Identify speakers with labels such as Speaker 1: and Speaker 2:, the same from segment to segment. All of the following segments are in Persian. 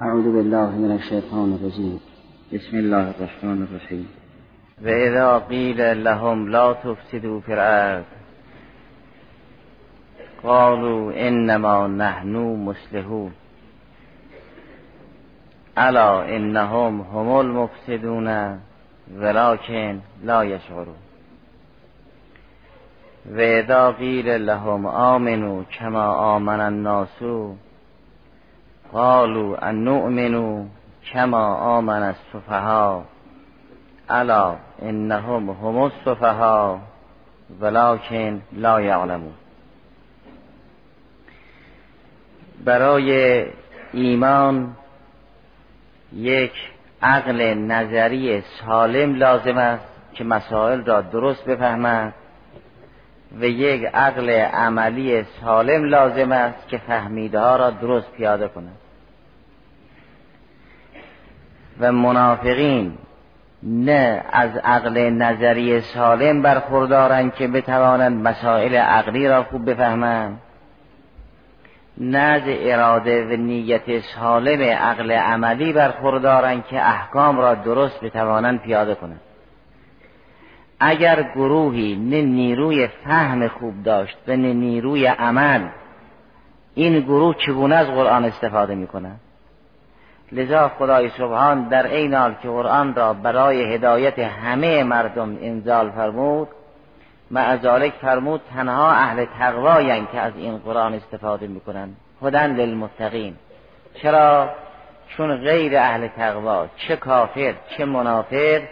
Speaker 1: اعوذ بالله من الشیطان الرجیم
Speaker 2: بسم الله الرحمن الرحیم
Speaker 3: و اذا قیل لهم لا تفسدوا في الارض قالوا انما نحن مسلحون الا انهم هم المفسدون ولكن لا يشعرون. و اذا قیل لهم آمنوا كما آمن الناس قالوا ان نؤمنوا كما آمن السفهاء. الا انهم هم السفهاء ولكن لا يعلمون. برای ایمان یک عقل نظری سالم لازم است که مسائل را درست بفهمد. و یک عقل عملی سالم لازم است که فهمیده ها را درست پیاده کند. و منافقین نه از عقل نظری سالم برخوردارند که بتوانند مسائل عقلی را خوب بفهمند نه از اراده و نیت سالم عقل عملی برخوردارند که احکام را درست بتوانند پیاده کنند اگر گروهی نه نیروی فهم خوب داشت و نه نیروی عمل این گروه چگونه از قرآن استفاده می کنند لذا خدای سبحان در این حال که قرآن را برای هدایت همه مردم انزال فرمود معذالک فرمود تنها اهل تقوایند که از این قرآن استفاده می‌کنند هدن للمتقین. چرا؟ چون غیر اهل تقوا چه کافر چه منافر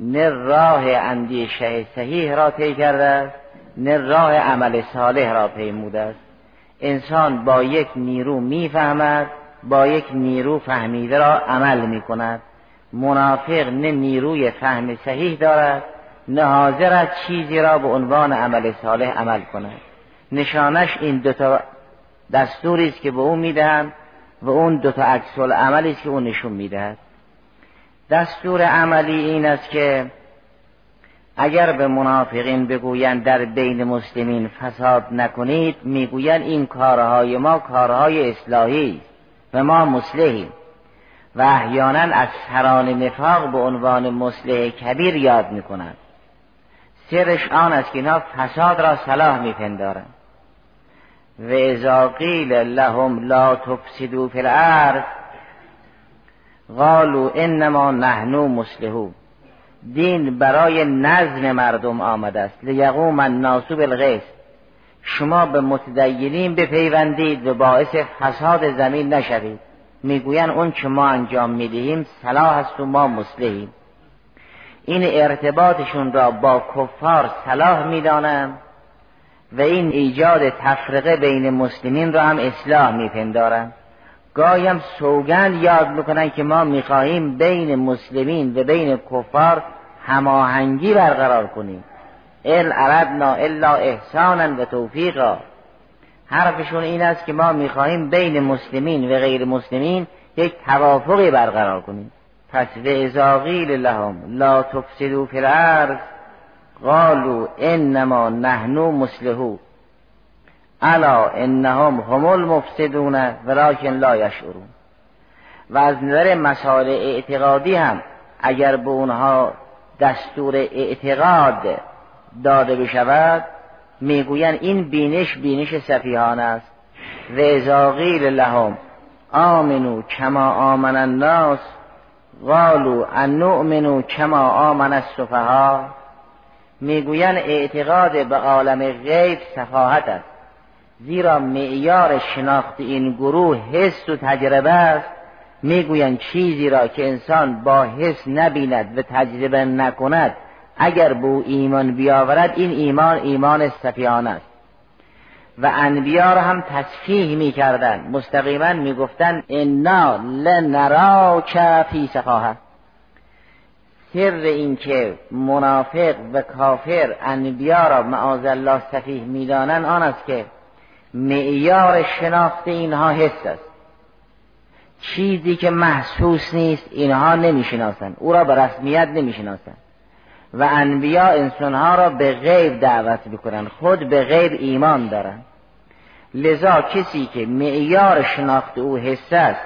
Speaker 3: نه راه اندیشه صحیح را طی کرده است نه راه عمل صالح را پیموده است. انسان با یک نیرو می‌فهمد با یک نیرو فهمیده را عمل می کند منافق نه نیروی فهم صحیح دارد نه حاضر از چیزی را به عنوان عمل صالح عمل کند. نشانش این دوتا دستوری است که به او می‌دهند و اون دوتا عکس عملی است که او نشون می‌دهد. دستور عملی این است که اگر به منافقین بگویند در بین مسلمین فساد نکنید می‌گویند این کارهای ما کارهای اصلاحی و ما مسلحیم و احیانا از سران نفاق به عنوان مسلح کبیر یاد می‌کنند. سرش آن است که اینا فساد را صلاح میپندارند. و اذا قیل لهم لا تفسدوا فی الارض قالوا انما نحن مسلحون دین برای نظم مردم آمده است. لیقوم الناس بالغیث. شما به متدینین بپیوندید و باعث فساد زمین نشوید. می‌گویند اون که ما انجام می‌دهیم صلاح است و ما مسلحیم این ارتباطشون را با کفار صلاح می‌دانند و این ایجاد تفرقه بین مسلمین را هم اصلاح میپندارند. گایم سوگند یاد می‌کنن که ما می‌خواهیم بین مسلمین و بین کفار هماهنگی برقرار کنیم. ال اردنا الا احسانا و توفیقا. حرفشون این است که ما می‌خواهیم بین مسلمین و غیر مسلمین یک توافقی برقرار کنیم. پس و ازاقیل لهم لا تفسدوا فی الارض قالوا انما نحن مسلحون الا انهم هم المفسدون ولكن لا یشعرون. و از نظر مسائل اعتقادی هم اگر به اونها دستور اعتقاد داده بشود می‌گویند این بینش بینش سفیهان است. و ازاقیل لهم آمنو کما آمن الناس قالوا ان نؤمنو کما آمن السفها می‌گویند اعتقاد به عالم غیب سفاهت است. زیرا معیار شناخت این گروه حس و تجربه است. می‌گویند چیزی را که انسان با حس نبیند و تجربه نکند اگر به ایمان بیاورد این ایمان ایمان سفیان است. و انبیا را هم تصفیح می کردن مستقیما می گفتن انا لنراک فی سفاهه سر اینکه منافق و کافر انبیا را معاذ الله سفیح می‌دانند آن است که معیار شناخت اینها حس است. چیزی که محسوس نیست اینها نمی‌شناسند. او را به رسمیت نمی‌شناسند. و انبیا انسانها را به غیب دعوت می‌کنند. خود به غیب ایمان دارند. لذا کسی که معیار شناخت او حس است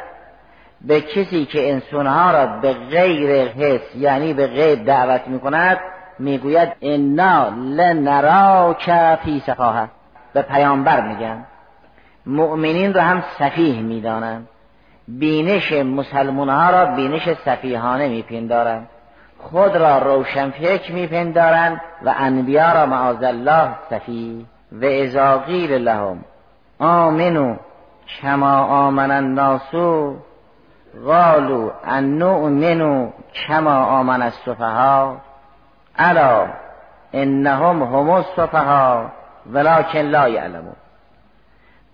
Speaker 3: به کسی که انسانها را به غیر حس یعنی به غیب دعوت می کند می‌گوید انا لنراک فی سفاهه به پیامبر میگن. مؤمنین را هم سفیه می‌دانند بینش مسلمان ها را بینش سفیهانه میپندارند خود را روشن فکر میپندارند و انبیا را معاذ الله سفیه. و اذا قیل لهم آمنو کما آمن الناسو قالوا ان نؤمنو کما آمن السفها الا انهم هم السفها ولکن لا یعلمون.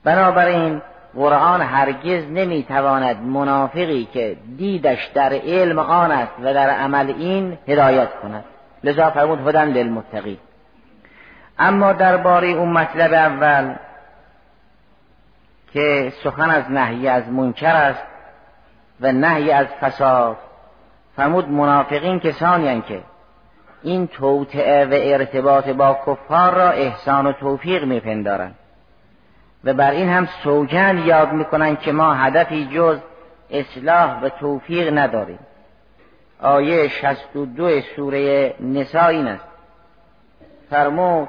Speaker 3: بنابراین قرآن هرگز نمی‌تواند منافقی که دیدش در علم آن است و در عمل این هدایت کند. لذا فرمود هدن للمتقین. اما درباره اون مطلب اول که سخن از نهی از منکر است و نهی از فساد فرمود منافقین کسانی که این توطعه و ارتباط با کفار را احسان و توفیق میپندارند. و بر این هم سوگند یاد می‌کنند که ما هدفی جز اصلاح و توفیق نداریم. آیه 62 سوره نسا این است. فرمود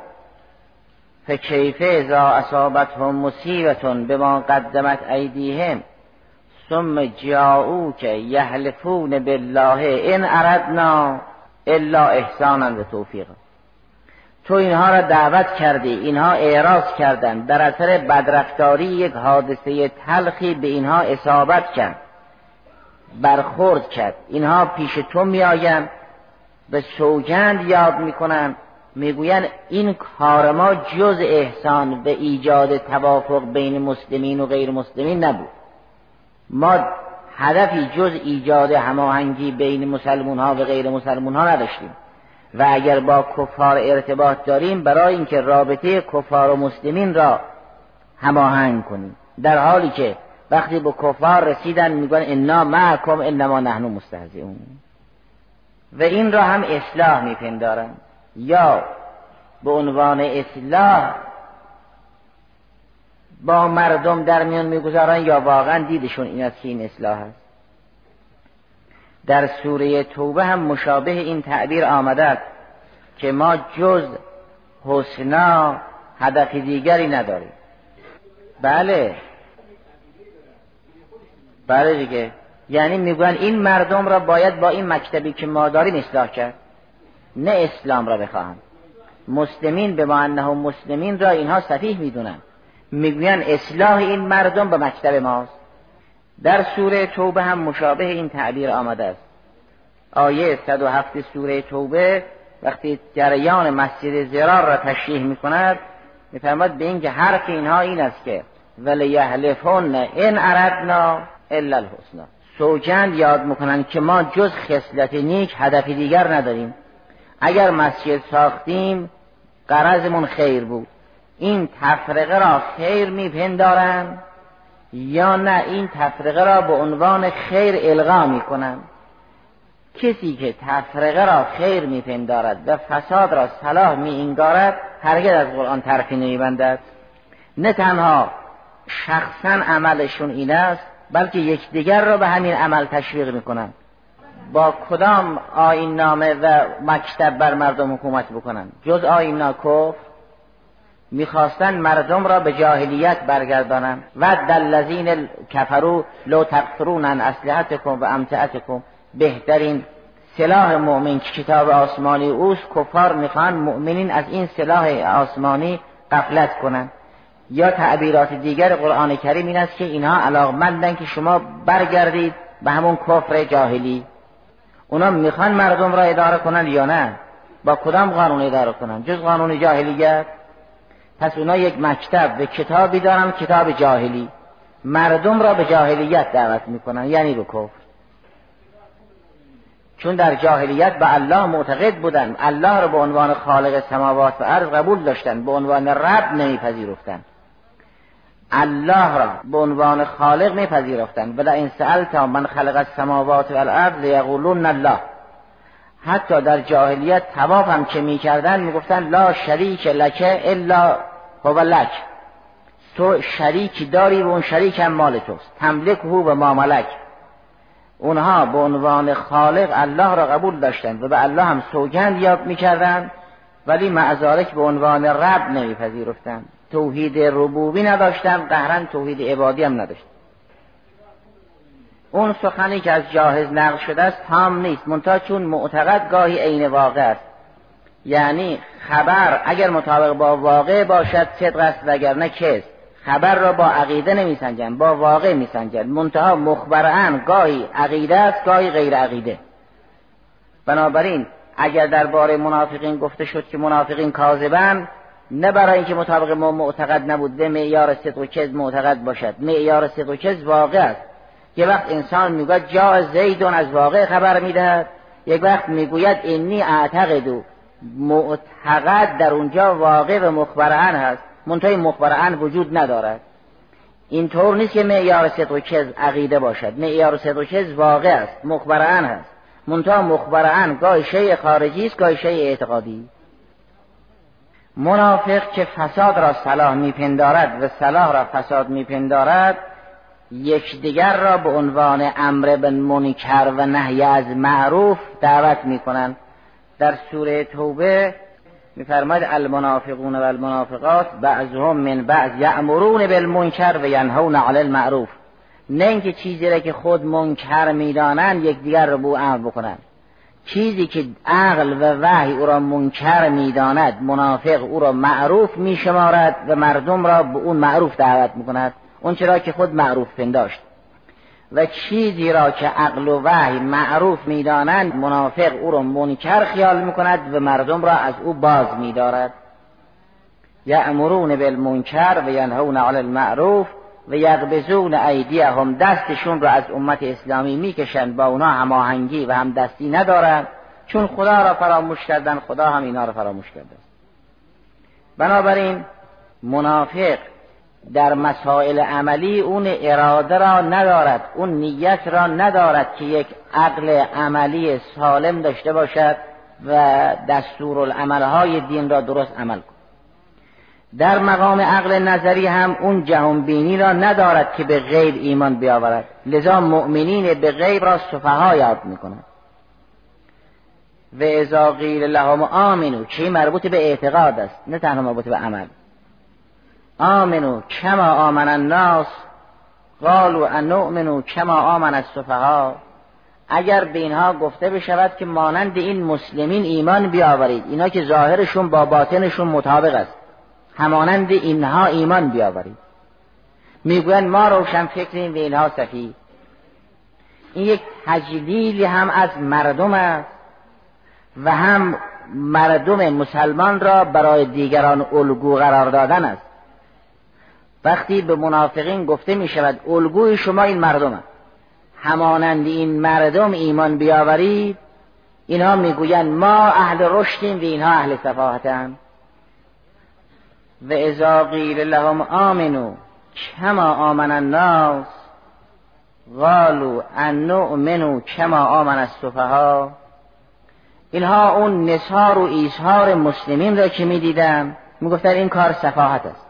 Speaker 3: فکیف اذا اصابتهم مصیبتون به ما قدمت ایدیهم ثم جاءو که یحلفون بالله ان اردنا. الا احسانا و توفیق. تو اینها را دعوت کردی اینها اعراض کردند. در اثر بدرفتاری یک حادثه تلخی به اینها اصابت کرد. برخورد کرد. اینها پیش تو میآیند به سوگند یاد می‌کنند. می‌گویند این کار ما جز احسان به ایجاد توافق بین مسلمین و غیر مسلمین نبود. ما هدفی جز ایجاد هماهنگی بین مسلمون ها و غیر مسلمون ها نداشتیم. و اگر با کفار ارتباط داریم برای اینکه رابطه کفار و مسلمین را هماهنگ کنیم. در حالی که وقتی به کفار رسیدن میگن انا معکم انما نحن مستهزئون. و این را هم اصلاح میپندارن. یا به عنوان اصلاح با مردم در میان می‌گذارن یا واقعا دیدشون این است که این اصلاح است؟ در سوره توبه هم مشابه این تعبیر آمده که ما جز حسنا هدف دیگری نداریم. بله. بله دیگه. یعنی می‌گوین این مردم را باید با این مکتبی که ما داریم اصلاح کرد. نه اسلام را بخواهم مسلمین به ما مسلمین را اینها صفیح می‌دونن می‌گوین اصلاح این مردم به مکتب ماست. در سوره توبه هم مشابه این تعبیر آمده است. آیه 107 سوره توبه وقتی جریان مسجد زرار را تشریح می کند میفرماد به اینکه حرف اینها این است که ولیهلفون ان اردنا الا الحسنا سوگند یاد می‌کنند که ما جز خصلت نیک هدف دیگر نداریم. اگر مسجد ساختیم قرضمون خیر بود. این تفرقه را خیر میپندارند یا نه این تفرقه را به عنوان خیر القا می‌کنند؟ کسی که تفرقه را خیر میپندارد و فساد را صلاح می انگارد هرگز از قرآن طرفی نمیبندد. نه تنها شخصا عملشون این است بلکه یکدیگر را به همین عمل تشویق می‌کنند. با کدام آین نامه و مکتب بر مردم حکومت بکنند؟ جز آین ناکف؟ می‌خواستند مردم را به جاهلیت برگردانند و دلذین کفرو لو تقفرون عن اسلحتکم و امتعتکم بهترین سلاح مؤمن. که کتاب آسمانی اوست. کفار می‌خوان مؤمنین از این سلاح آسمانی قفلت کنند یا تعبیرات دیگر قرآن کریم این است که اینها علاقمندن که شما برگردید به همون کفر جاهلی. اونا می‌خوان مردم را اداره کنند یا نه؟ با کدام قانون اداره کنند جز قانون جاهلیت؟ پس اونا یک مکتب به کتابی دارن کتاب جاهلی. مردم را به جاهلیت دعوت می‌کنن. یعنی به کفر. چون در جاهلیت به الله معتقد بودن. الله را به عنوان خالق سماوات و ارض قبول داشتن. به عنوان رب نمیپذیرفتن. الله را به عنوان خالق میپذیرفتن و این تا من خلق السماوات و الارض لیقولون الله. حتی در جاهلیت تواف هم که می‌کردن می‌گفتن لا شریک لکه الا هو لک. تو شریکی داری و اون شریک هم مال توست. تملک هو و ماملک اونها به عنوان خالق الله را قبول داشتند و به الله هم سوگند یاد می‌کردند ولی معذارک به عنوان رب نمیپذیرفتند. توحید ربوبی نداشتند قهرن توحید عبادی هم نداشتند. اون سخنی که از جاهز نقل شده است تام نیست. منتها چون معتقد گاهی عین واقع است. یعنی خبر اگر مطابق با واقع باشد صدق است وگرنه کس خبر را با عقیده نمیسنجند با واقع میسنجند منتها مخبران گاهی عقیده است گاهی غیر عقیده. بنابراین اگر درباره منافقین گفته شد که منافقین کاذبن نه برای اینکه مطابق ما معتقد نبود به معیار صدق و کذب معتقد باشد. معیار صدق و کذب واقع است. یه وقت انسان می‌گوید جا زیدون از واقع خبر می‌دهد. یک وقت می‌گوید اینی اعتقد معتقد در اونجا واقع و مخبران هست. منتهای مخبران وجود ندارد. اینطور نیست که معیار صدق و کذب عقیده باشد. معیار صدق و کذب واقع است. مخبران هست. منتها مخبران گاهی شیء خارجی است گاهی شیء اعتقادی. منافق که فساد را صلاح میپندارد و صلاح را فساد میپندارد یکدیگر را به عنوان امر به منکر و نهی از معروف دعوت می‌کنند. در سوره توبه میفرماید المنافقون و المنافقات بعضهم من بعض یأمرون بالمنکر و ینهون علی المعروف. نه اینکه چیزی را که خود منکر می‌دانند یکدیگر را به او امر بکنند. چیزی که عقل و وحی او را منکر می‌داند منافق او را معروف میشمارد و مردم را به اون معروف دعوت می‌کند. اون چرا که خود معروف پنداشت. و چیزی را که عقل و وحی معروف می‌دانند منافق او را منکر خیال می‌کند و مردم را از او باز میدارد. یأمرون بالمنکر و ینهون علی المعروف و یقبزون ایدیهم دستشون را از امت اسلامی می‌کشند با اونا هماهنگی و هم دستی ندارند. چون خدا را فراموش کردن خدا هم اینا را فراموش کرده بنابراین منافق در مسائل عملی اون اراده را ندارد اون نیت را ندارد که یک عقل عملی سالم داشته باشد و دستور های دین را درست عمل کند. در مقام عقل نظری هم اون جهان بینی را ندارد که به غیب ایمان بیاورد. لذا مؤمنین به غیب را صفحا یاد می‌کند و ازا قیل لهم آمنو چی مربوط به اعتقاد است نه تنها مربوط به عمل. آمنو کما آمن الناس قالوا ان کما آمن السفها اگر به اینها گفته بشود که مانند این مسلمین ایمان بیاورید اینا که ظاهرشون با باطنشون مطابق است همانند اینها ایمان بیاورید. می‌گویند ما روشن فکریم به اینها صفی این یک تجلیلی هم از مردم است و هم مردم مسلمان را برای دیگران الگو قرار دادن است. وقتی به منافقین گفته می شود الگوی شما این مردم هست. همانند این مردم ایمان بیاورید اینها می‌گویند ما اهل رشدیم و اینها اهل صفاحتن و اذا قیل لهم آمنو کما آمن الناس قالوا ان نؤمنو کما آمن السفها اینها اون نصار و ایثار مسلمین را که می‌دیدن می‌گفتن این کار صفاحت است.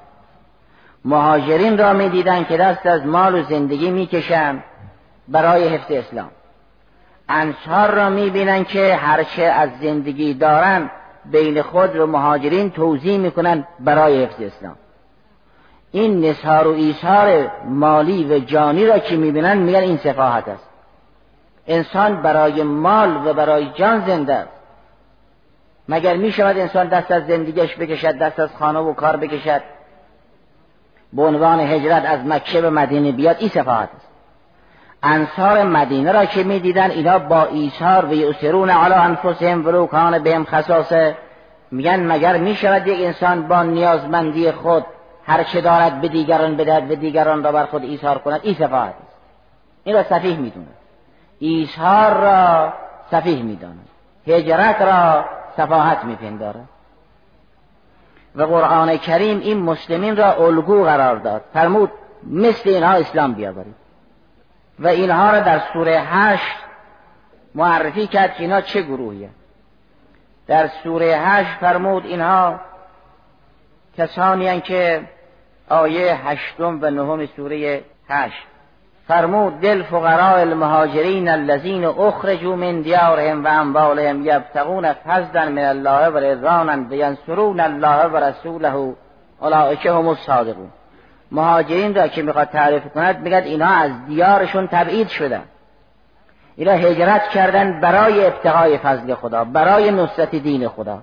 Speaker 3: مهاجرین را می‌دیدند که دست از مال و زندگی می‌کشند برای حفظ اسلام. انصار را می‌بینند که هرچه از زندگی دارند بین خود و مهاجرین توضیح می‌کنند برای حفظ اسلام. این نصار و ایثار مالی و جانی را که می‌بینند میگن این سفاحت است. انسان برای مال و برای جان زنده است. مگر می‌شود انسان دست از زندگیش بکشد دست از خانه و کار بکشد؟ به عنوان هجرت از مکه به مدینه بیاد این صفات است. انصار مدینه را که می‌دیدن اینا با ایثار و یؤثرون علی انفسهم ولو کان بهم خصاصه. میگن مگر می‌شود یک انسان با نیازمندی خود هر چه دارد به دیگران بدهد و دیگران را بر خود ایثار کند؟ این صفات است. این را صفیح می‌دونه ایثار را صفیح می‌داند هجرت را صفاحت میپندارد و قرآن کریم این مسلمین را الگو قرار داد. فرمود مثل اینها اسلام بیاورید. و اینها را در سوره هشت معرفی کرد که اینها چه گروهیه. در سوره هشت فرمود اینها کسانی که آیه هشتم و نهم سوره هشت فرمود دل فقراء المهاجرین الذین اخرجوا من دیارهم و اموالهم یبتغون فضلا من الله و رضوانا لینصرون الله و رسوله. اولئک هم الصادقون. مهاجرین را که می‌خواد تعریف کند میگد اینا از دیارشون تبعید شدن. اینا هجرت کردن برای ابتغای فضل خدا برای نصرت دین خدا.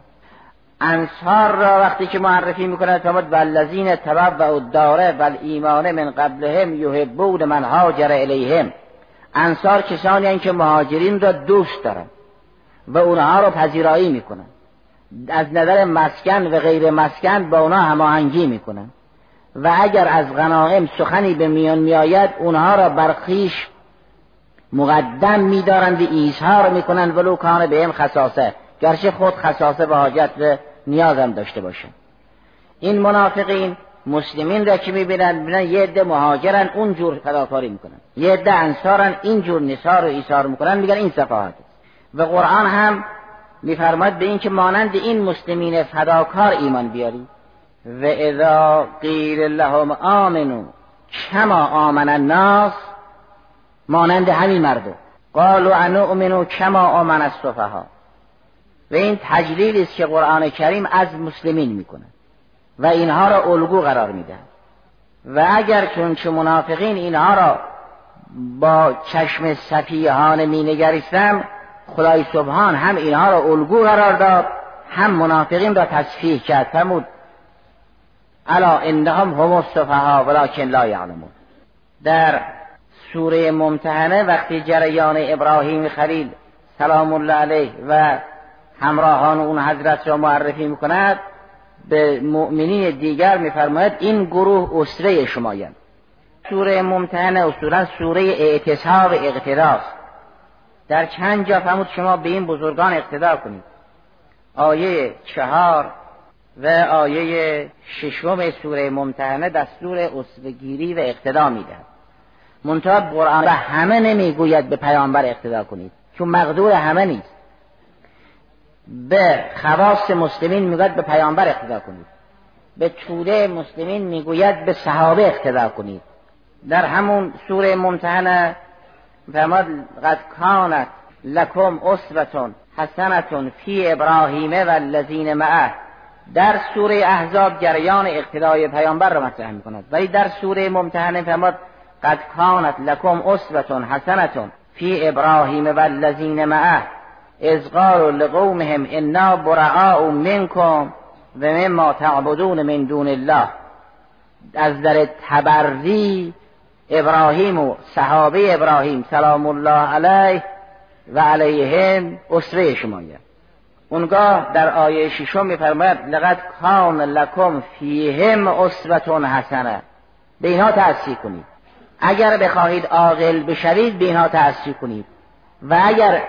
Speaker 3: انصار را وقتی که معرفی می‌کند فرمود والذین و الدار و ایمان من قبلهم یحبون من هاجر الیهم. انصار کسانی هستند که مهاجرین را دوست دارند و اونها را پذیرایی می‌کنند. از نظر مسکن و غیر مسکن با اونها هماهنگی می‌کنند. و اگر از غنائم سخنی به میان میآید اونها را برخیش مقدم میدارند و ایزها می‌کنند. ولو کان بهم خصاصه. گرچه خود خصاصه و حاجت نیازم داشته باشه این منافقین مسلمین را که می‌بینن می‌بینن یه عده مهاجرن اونجور فداکاری می‌کنن. یه عده انصارن اینجور نثار و ایثار می‌کنن میگن این صفات و قرآن هم میفرماد به اینکه مانند این مسلمین فداکار ایمان بیاری. و اذا قیل لهم آمنو کما آمن الناس مانند همین مردم. قالوا انؤمنو کما آمن السفها و این تجلیلی است که قرآن کریم از مسلمین می‌کنه و اینها را الگو قرار میده و اگر چون منافقین اینها را با چشم سفیهان مینگریستم خدای سبحان هم اینها را الگو قرار داد هم منافقین را تصفیح کرد. فرمود الا انهم هم السفها ولکن لا یعلمون. در سوره ممتحنه وقتی جریان ابراهیم خلیل سلام الله علیه و همراهان اون حضرت را معرفی می‌کند به مؤمنین دیگر میفرماید این گروه اسره شمایند سوره ممتحنه اصولا سوره اعتصاب اقتداست در چند جا فرمود شما به این بزرگان اقتدا کنید. آیه چهار و آیه ششم سوره ممتحنه دستور اسرگیری و اقتدا می‌دهد. منتها قرآن به همه نمی‌گوید به پیامبر اقتدا کنید چون مقدور همه نیست. به خواص مسلمین می‌گوید به پیامبر اقتدا کنید. به توده مسلمین می‌گوید به صحابه اقتدا کنید. در همون سوره ممتحنه فرماد قد کانت لکم اسوتون حسنتون فی ابراهیم و الذین معه. در سوره احزاب جریان اقتدای پیامبر را مطرح می‌کند. ولی در سوره ممتحنه فرماد قد کانت لکم اسوتون حسنتون فی ابراهیم و الذین معه. از قالوا لقومهم انا براء منکم و مما تعبدون من دون الله. از در تبری ابراهیم و صحابه ابراهیم سلام الله علیه و علیهم اسره شمایه اونگاه در آیه ششم میفرماید لقد کان لکم فیهم اسوتون حسنه. به اینها تأثیر کنید. اگر بخواهید عاقل بشوید به اینها تأثیر کنید. و اگر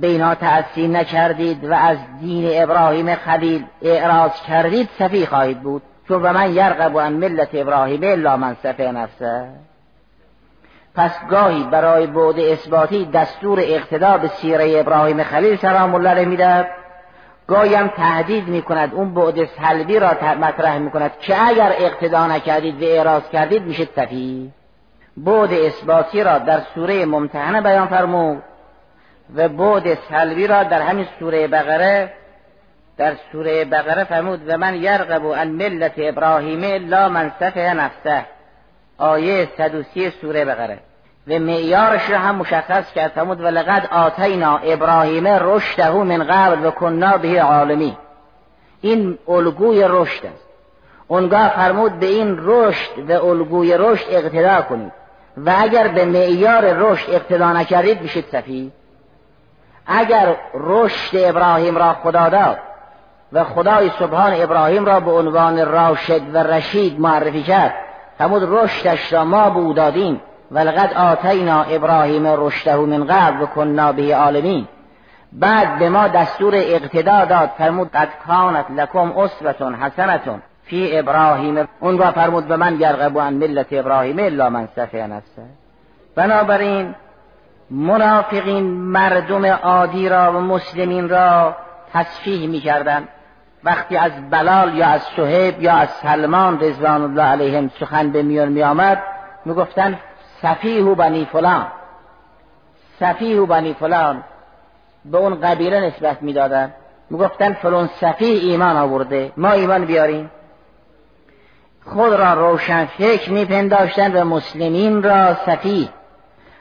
Speaker 3: به اینها تأثیر نکردید و از دین ابراهیم خلیل اعراض کردید سفی خواهید بود. چون به من یرغب ان ملت ابراهیم الا من سفه نفسه. پس گاهی برای بعد اثباتی دستور اقتدا به سیره ابراهیم خلیل سلام الله می‌دهد. گاهی هم تهدید می‌کند اون بعد سلبی را مطرح می‌کند که اگر اقتدا نکردید و اعراض کردید میشه سفی بعد اثباتی را در سوره ممتحنه بیان فرمود. و بعد سلبی را در همین سوره بقره در سوره بقره فرمود و من یرغب ان ملت ابراهیم لا من سفه نفسه. آیه 130 سوره بقره. و معیارش را هم مشخص کرد فرمود و لقد آتینا ابراهیم رشده من قبل و کنا به عالمی. این الگوی رشد است. اونگاه فرمود به این رشد و الگوی رشد اقتدا کنید و اگر به معیار رشد اقتدا نکردید بشید سفید. اگر رشد ابراهیم را خدا داد و خدای سبحان ابراهیم را به عنوان راشد و رشید معرفی کرد همون رشدش را ما به دادیم. ولقد آتینا ابراهیم رشده من قبل و کنا به عالمین. بعد به ما دستور اقتدا داد فرمود قد کانت لکم اسوتون حسنتون فی ابراهیم. اون را فرمود به من یرغبو ان ملت ابراهیم الا من سفه نفسه. بنابراین منافقین مردم عادی را و مسلمین را تصفیح می کردن. وقتی از بلال یا از صحیب یا از سلمان رضوان الله علیهم سخن به میان می آمد می گفتن سفیه بنی فلان. سفیه بنی فلان به اون قبیله نسبت می‌دادن می‌گفتن فلان سفیه ایمان آورده ما ایمان بیاریم. خود را روشن فکر میپنداشتن و مسلمین را سفیه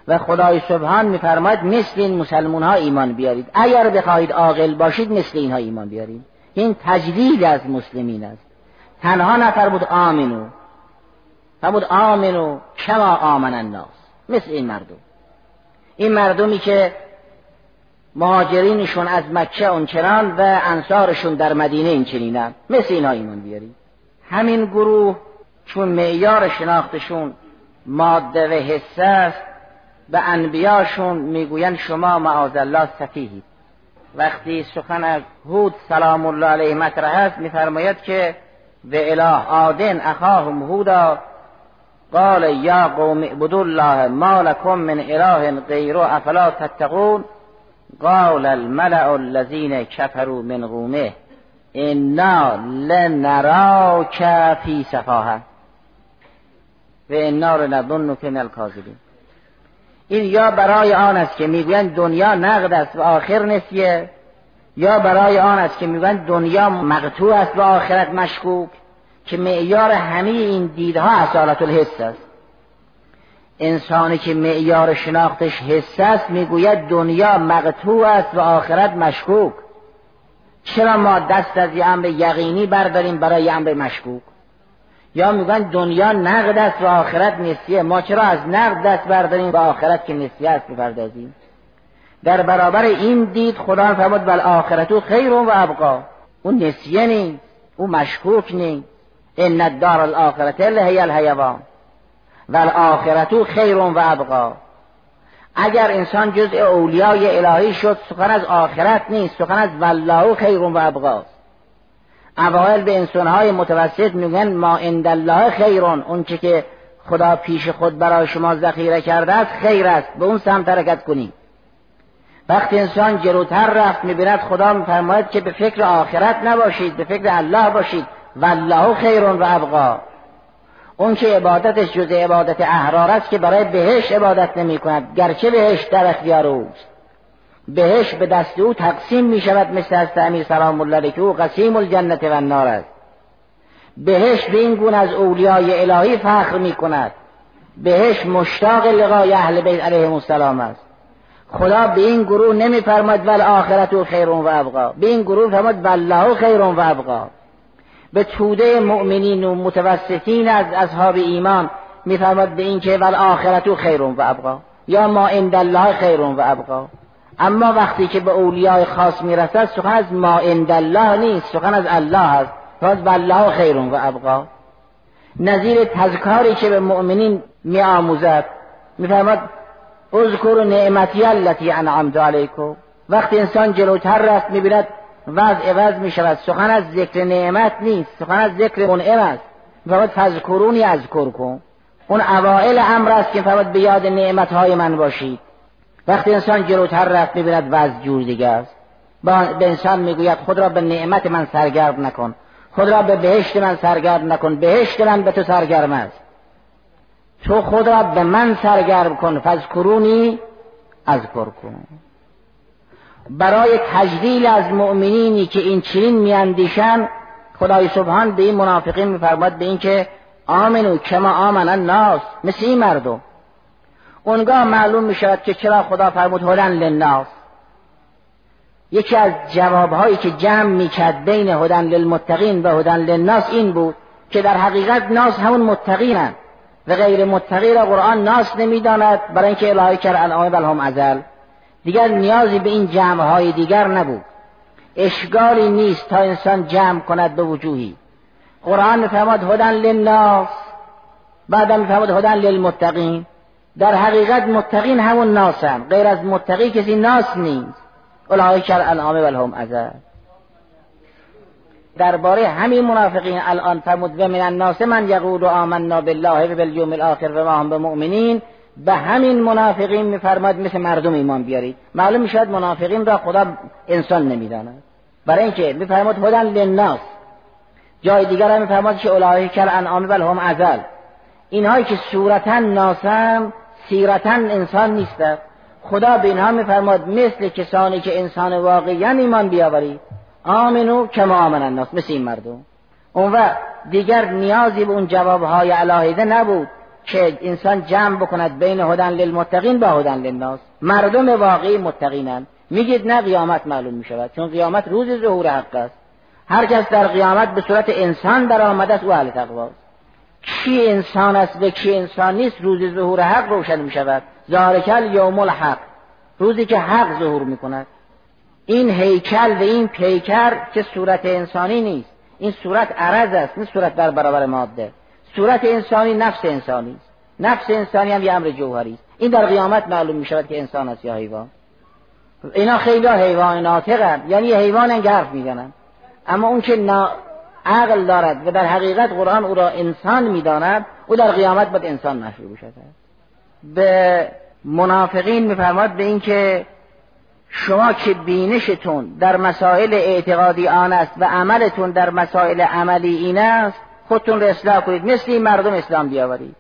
Speaker 3: و خدای سبحان میفرماید مثل این مسلمون ها ایمان بیارید. اگر بخواهید عاقل باشید مثل اینها ایمان بیارید. این تجدید از مسلمین است. تنها نفر بود آمینو فرمود آمنو کما آمن الناس. مثل این مردم. این مردمی که مهاجرینشون از مکه اونچنان و انصارشون در مدینه این مثل اینها ایمان بیارید. همین گروه چون معیار شناختشون ماده و حسه است به انبیاشون می‌گویند شما معاذ الله سفیهید. وقتی سخن از هود سلام الله علیه مطرح است میفرماید که به اله آدن اخاهم هودا قال یا قوم اعبدوا الله ما لكم من اله غیره افلا تتقون؟ قال الملأ الذين كفروا من قومه انا لنراك فی سفاهه و انا لنظنك من الكاذبین این یا برای آن است که می‌گویند دنیا نقد است و آخر نسیه یا برای آن است که می‌گویند دنیا مقطوع است و آخرت مشکوک که معیار همه این دیدها اصالت الحس است. انسانی که معیار شناختش حس است می‌گوید دنیا مقطوع است و آخرت مشکوک. چرا ما دست از یه امر یقینی برداریم برای امر مشکوک؟ یا میگن دنیا نقد است و آخرت نسیه. ما چرا از نقد دست برداریم و آخرت که نسیه است بپردازیم در برابر این دید خدا فرمود بل آخرتو خیر و ابقا. اون نسیه نیست او مشکوک نیست. ان الدار الاخرت هی الحیوان. و الاخرتو خیر و ابقا. اگر انسان جزء اولیای الهی شد سخن از آخرت نیست سخن از والله خیر و ابقا اوائل به انسانهای متوسط میگن ما عند الله خیرون. اون که خدا پیش خود برای شما ذخیره کرده است خیر است. به اون سمت حرکت کنید وقتی انسان جلوتر رفت می‌بیند خدا میفرماید که به فکر آخرت نباشید به فکر الله باشید. والله خیرون و ابقا. اون که عبادتش جز عبادت احرار است که برای بهش عبادت نمی کند گرچه بهش در اختیار اوست. بهش به دست او تقسیم می شود مثل از امیر سلام الله که او قسیم الجنت و النار است. بهش به این گونه از اولیای الهی فخر می کند بهش مشتاق لقای اهل بیت علیهم السلام است. خدا به این گروه نمی فرماد ول آخرت و خیرون و ابقا. به این گروه فرماد والله خیرون و ابقا. به توده مؤمنین و متوسطین از اصحاب ایمان میفرماد به این که ول آخرت خیرون و ابقا. یا ما عند الله خیرون و ابقا. اما وقتی که به اولیای خاص می‌رسد سخن از ما الله نیست سخن از الله است. فاز والله خیرون و ابقا. نظیر تذکاری که به مؤمنین میآموزد میفرماد اذکر نعمتی التي انعمت علیکم. وقتی انسان جلوتر رفت می‌بیند وضع عوض می شود سخن از ذکر نعمت نیست سخن از ذکر منعم است. فقط فذکرونی از کن اون اوائل امر است که فقط به یاد نعمت های من باشید. وقتی انسان جلوتر رفت می‌بیند وضع جور دیگه است. به انسان می‌گوید خود را به نعمت من سرگرم نکن. خود را به بهشت من سرگرم نکن. بهشت من به تو سرگرم است. تو خود را به من سرگرم کن. فذکرونی از کن. برای تجلیل از مؤمنینی که این چنین میاندیشن خدای سبحان به این منافقین میفرماد به این که آمنو کما آمن الناس مثل این مردم. اونگاه معلوم می شود که چرا خدا فرمود هدن للناس. یکی از جوابهایی که جمع می‌کرد بین هدن للمتقین و هدن للناس این بود که در حقیقت ناس همون متقینند و غیر متقی را قرآن ناس نمی‌داند برای اینکه الهی کرد انعام بل ازل. دیگر نیازی به این جمع های دیگر نبود. اشگالی نیست تا انسان جمع کند به وجوهی. قرآن میفرماد هدن للناس بعدم میفرماد هدن للمتقین. در حقیقت متقین همون ناسن. غیر از متقی کسی ناس نیست. اولای کر الامه و لهم ازر درباره همین منافقین الان فرمود و من الناس من یقول آمنا بالله و بالیوم الاخر و ما هم به مؤمنین به همین منافقین میفرماد مثل مردم ایمان بیارید. معلوم می‌شد منافقین را خدا انسان نمی‌داند. برای اینکه میفرماد هدن للناس. جای دیگر هم میفرماد که اولای کل انعام بل هم ازل اینهایی که صورتا ناسم
Speaker 4: سیرتا انسان نیست. خدا به اینها میفرماد مثل کسانی که انسان واقعی ایمان بیاورید آمنو کما آمن الناس مثل این مردم. اون وقت دیگر نیازی به اون جوابهای علاهیده نبود که انسان جمع بکند بین هدن للمتقین با هدن للناس. مردم واقعی متقینند میگید نه قیامت معلوم می شود چون قیامت روز ظهور حق است. هر کس در قیامت به صورت انسان در آمده است او اهل تقواست. کی انسان است و کی انسان نیست روز ظهور حق روشن می شود ذالکل یوم الحق. روزی که حق ظهور می کند این هیکل و این پیکر که صورت انسانی نیست. این صورت عرض است نه صورت در برابر ماده. صورت انسانی نفس انسانی است. نفس انسانی هم یه امر جوهری است. این در قیامت معلوم می شود که انسان است یا حیوان. اینا خیلی حیوان ناطقن یعنی حیوان حرف می‌زنن. اما اون که عقل دارد و در حقیقت قرآن او را انسان می‌داند او در قیامت باید انسان محسوب شده به منافقین میفرماد به اینکه شما که بینشتون در مسائل اعتقادی آن است و عملتون در مسائل عملی این است خودتون را اصلاح کنید. مثل این مردم اسلام بیاورید.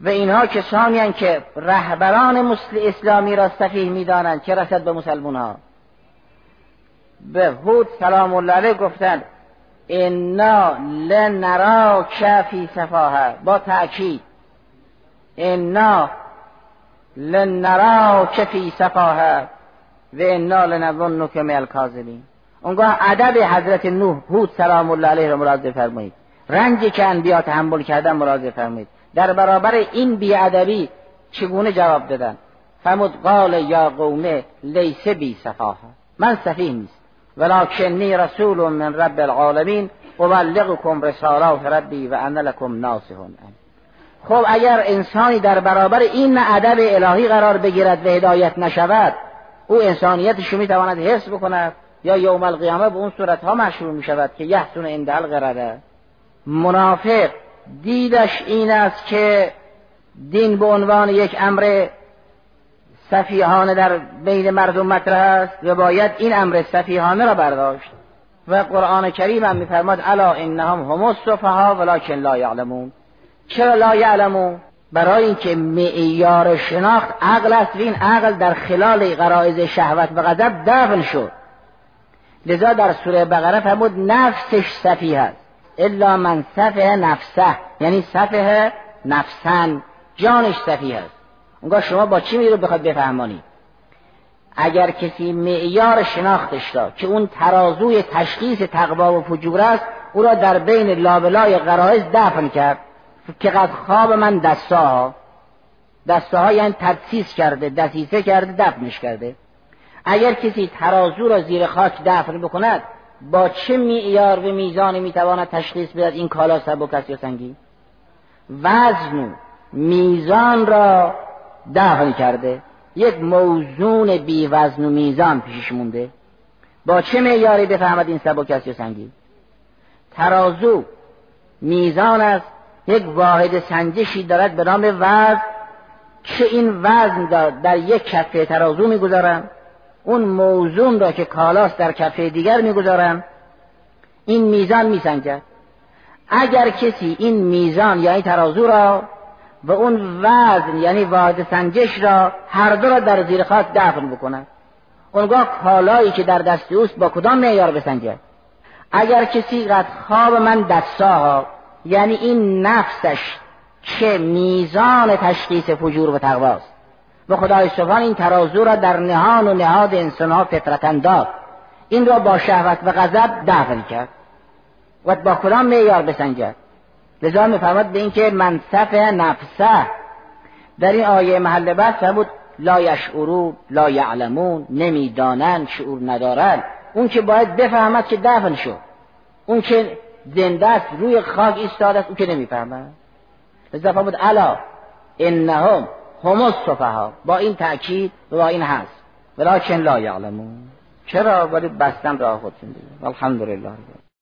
Speaker 4: و اینها کسانی که رهبران مسل اسلامی را صفیح می‌دانند که رسد به مسلمان ها به هود سلام الله علیه گفتند انا لنرا فی صفاها با تأکید انا لنرا فی صفاها و انا لنظنک من الکاذبین اونگاه ادب حضرت نوح هود سلام الله علیه را مراجعه فرمایید رنجی که انبیا تحمل کردن مراجعه فرمایید در برابر این بیادبی چگونه جواب دادن فرمود قال یا قومه لیس بی صفاها من صفیح نیست ولکنی رسول من رب العالمین ابلغکم رسالات ربی و انا لکم ناصح خب اگر انسانی در برابر این ادب الهی قرار بگیرد و هدایت نشود او انسانیتش می‌تواند حفظ بکند یا یوم القیامه به اون صورت ها مشروع می شود که یحسن اندل قرده منافق دیدش این است که دین به عنوان یک امر سفیهانه در بین مردم مطرح است و باید این امر سفیهانه را برداشت. و قرآن کریم هم میفرماد الا انهم هم السفها ولکن لا یعلمون. چرا لا یعلمون؟ برای اینکه معیار شناخت عقل است. و این عقل در خلال غرایز شهوت و غضب دفن شد. لذا در سوره بقره فرمود نفسش سفیه است. الا من صفه نفسه. یعنی صفه نفسن. جانش سفیه است. اونگاه شما با چی میرو بخواد بفهمانی؟ اگر کسی معیار شناختش را که اون ترازوی تشخیص تقوا و فجور است او را در بین لابلای غرایز دفن کرد. که قد خواب من دستاها دستاها یعنی تدسیس کرده دسیسه کرده دفنش کرده. اگر کسی ترازو را زیر خاک دفن بکند با چه معیار و میزانی می‌تواند تشخیص بدهد این کالا سبک است یا سنگین؟ وزن میزان را دفن کرده. یک موزون بی وزن و میزان پیشش مونده. با چه معیاری بفهمد این سبک است یا سنگین ترازو میزان است یک واحد سنجشی دارد به نام وزن. که این وزن در یک کفه ترازو می‌گذارند اون موزون را که کالاس در کفه دیگر می‌گذارن این میزان میسنجد. اگر کسی این میزان یعنی ترازو را و اون وزن یعنی واحد سنجش را هر دو را در زیر خاک دفن بکند اونگاه کالایی که در دست اوست با کدام معیار بسنجد اگر کسی قد خواب من دستاها یعنی این نفسش که میزان تشخیص فجور و تقواست. و خدای سبحان این ترازو را در نهان و نهاد انسان ها داد این را با شهوت و غضب دفن کرد. و با کدام معیار بسنجد لذا میفرماد به اینکه منصف نفسه. در این آیه محل بحث فرمود لا یشعرون لا یعلمون نمی‌دانند شعور ندارند. اون که باید بفهمد که دفن شد. اون که زنده است روی خاک ایستاده است اون که نمی‌فهمد. لذا فرمود الا انهم هم الصفها با این تأکید و با این هست ولیکن لا یعلمون. چرا؟ ولی بستن راه خودشون دیگه. الحمدلله